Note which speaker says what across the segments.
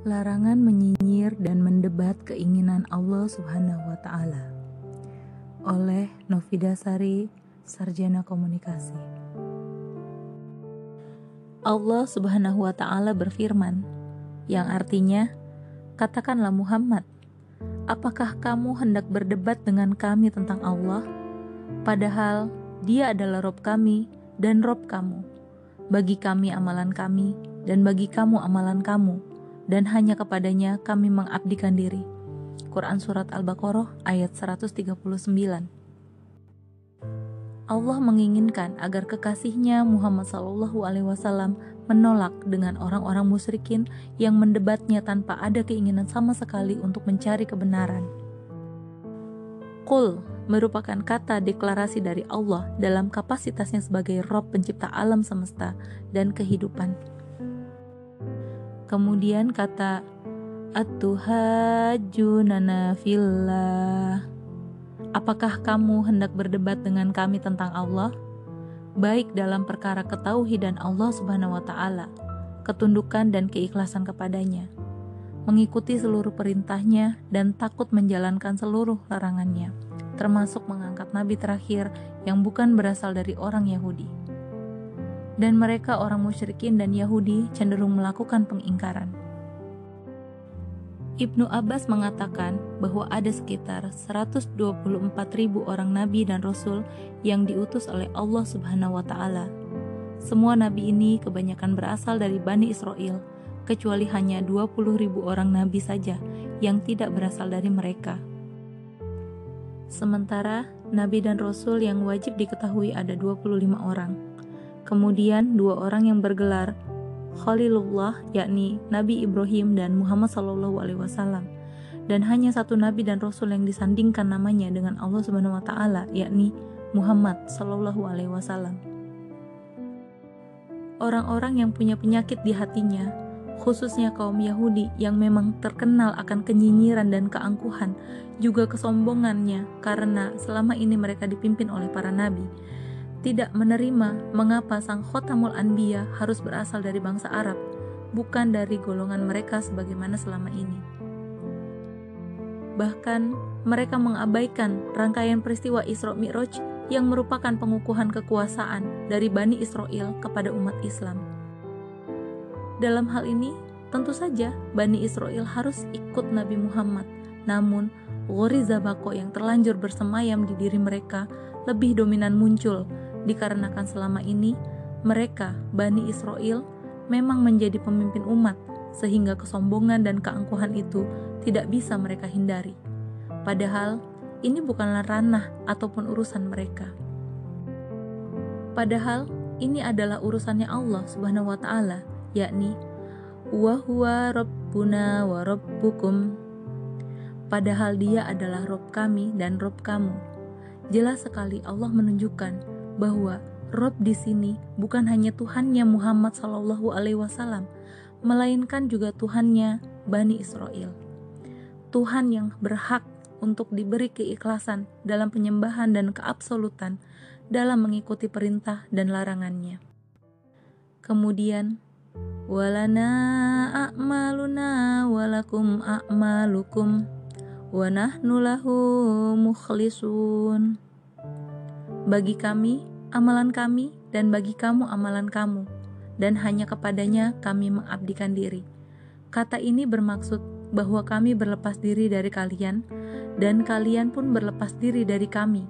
Speaker 1: Larangan menyinyir dan mendebat keinginan Allah Subhanahu wa taala. Oleh Novida Sari, Sarjana Komunikasi. Allah Subhanahu wa taala berfirman, yang artinya, "Katakanlah Muhammad, apakah kamu hendak berdebat dengan kami tentang Allah, padahal Dia adalah Rob kami dan Rob kamu. Bagi kami amalan kami dan bagi kamu amalan kamu." Dan hanya kepadanya kami mengabdikan diri. Quran Surat Al-Baqarah ayat 139 Allah menginginkan agar kekasihnya Muhammad Shallallahu Alaihi Wasallam menolak dengan orang-orang musyrikin yang mendebatnya tanpa ada keinginan sama sekali untuk mencari kebenaran. Kul merupakan kata deklarasi dari Allah dalam kapasitasnya sebagai Rob pencipta alam semesta dan kehidupan. Kemudian kata Atuhajunana fillah Apakah kamu hendak berdebat dengan kami tentang Allah? Baik dalam perkara ketauhidan Allah Subhanahu wa taala, ketundukan dan keikhlasan kepadanya, mengikuti seluruh perintahnya dan takut menjalankan seluruh larangannya, termasuk mengangkat nabi terakhir yang bukan berasal dari orang Yahudi dan mereka orang musyrikin dan Yahudi cenderung melakukan pengingkaran. Ibnu Abbas mengatakan bahwa ada sekitar 124 ribu orang nabi dan rasul yang diutus oleh Allah Subhanahu wa taala. Semua nabi ini kebanyakan berasal dari Bani Israel, kecuali hanya 20 ribu orang nabi saja yang tidak berasal dari mereka. Sementara nabi dan rasul yang wajib diketahui ada 25 orang. Kemudian dua orang yang bergelar Khalilullah yakni Nabi Ibrahim dan Muhammad Shallallahu Alaihi Wasallam dan hanya satu nabi dan rasul yang disandingkan namanya dengan Allah Subhanahu wa taala yakni Muhammad Shallallahu alaihi wasallam. Orang-orang yang punya penyakit di hatinya, khususnya kaum Yahudi yang memang terkenal akan kenyinyiran dan keangkuhan, juga kesombongannya karena selama ini mereka dipimpin oleh para nabi tidak menerima mengapa sang Khotamul Anbiya harus berasal dari bangsa Arab, bukan dari golongan mereka sebagaimana selama ini. Bahkan, mereka mengabaikan rangkaian peristiwa Isra Mi'raj yang merupakan pengukuhan kekuasaan dari Bani Israel kepada umat Islam. Dalam hal ini, tentu saja Bani Israel harus ikut Nabi Muhammad, namun Ghoriza Bako yang terlanjur bersemayam di diri mereka lebih dominan muncul dikarenakan selama ini mereka, Bani Israel, memang menjadi pemimpin umat, sehingga kesombongan dan keangkuhan itu tidak bisa mereka hindari. Padahal, ini bukanlah ranah ataupun urusan mereka. Padahal, ini adalah urusannya Allah Subhanahu wa taala, yakni wa huwa rabbuna wa rabbukum. Padahal Dia adalah Rob kami dan Rob kamu. Jelas sekali Allah menunjukkan bahwa Rob di sini bukan hanya Tuhannya Muhammad Shallallahu Alaihi Wasallam, melainkan juga Tuhannya Bani Israel. Tuhan yang berhak untuk diberi keikhlasan dalam penyembahan dan keabsolutan dalam mengikuti perintah dan larangannya. Kemudian, walana a'maluna walakum a'malukum wa nahnu lahu mukhlisun. Bagi kami amalan kami dan bagi kamu amalan kamu, dan hanya kepadanya kami mengabdikan diri. Kata ini bermaksud bahwa kami berlepas diri dari kalian, dan kalian pun berlepas diri dari kami,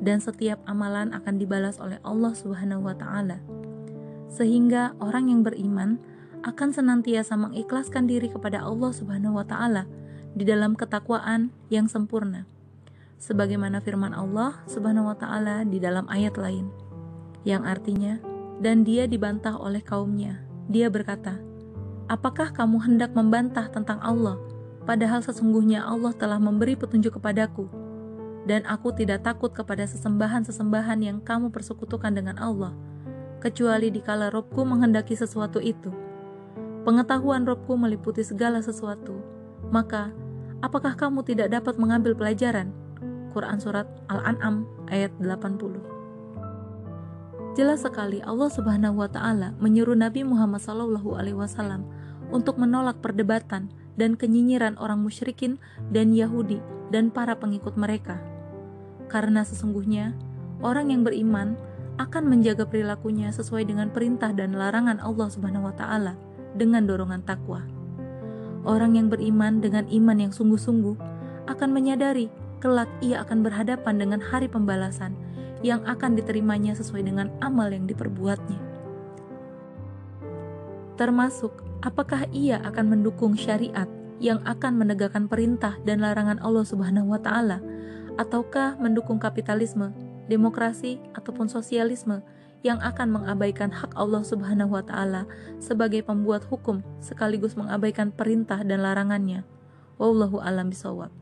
Speaker 1: dan setiap amalan akan dibalas oleh Allah Subhanahu wa Ta'ala. Sehingga orang yang beriman akan senantiasa mengikhlaskan diri kepada Allah Subhanahu wa Ta'ala di dalam ketakwaan yang sempurna sebagaimana firman Allah Subhanahu wa taala di dalam ayat lain yang artinya dan dia dibantah oleh kaumnya. Dia berkata, "Apakah kamu hendak membantah tentang Allah padahal sesungguhnya Allah telah memberi petunjuk kepadaku dan aku tidak takut kepada sesembahan-sesembahan yang kamu persekutukan dengan Allah kecuali dikala Robku menghendaki sesuatu itu." Pengetahuan Robku meliputi segala sesuatu. Maka, apakah kamu tidak dapat mengambil pelajaran Quran Surat Al-An'am ayat 80. Jelas sekali Allah Subhanahu wa taala menyuruh Nabi Muhammad sallallahu alaihi wasallam untuk menolak perdebatan dan kenyinyiran orang musyrikin dan Yahudi dan para pengikut mereka. Karena sesungguhnya orang yang beriman akan menjaga perilakunya sesuai dengan perintah dan larangan Allah Subhanahu wa taala dengan dorongan takwa. Orang yang beriman dengan iman yang sungguh-sungguh akan menyadari kelak ia akan berhadapan dengan hari pembalasan yang akan diterimanya sesuai dengan amal yang diperbuatnya. Termasuk apakah ia akan mendukung syariat yang akan menegakkan perintah dan larangan Allah Subhanahu wa taala ataukah mendukung kapitalisme, demokrasi ataupun sosialisme yang akan mengabaikan hak Allah Subhanahu wa taala sebagai pembuat hukum sekaligus mengabaikan perintah dan larangannya. Wallahu alam bisawab.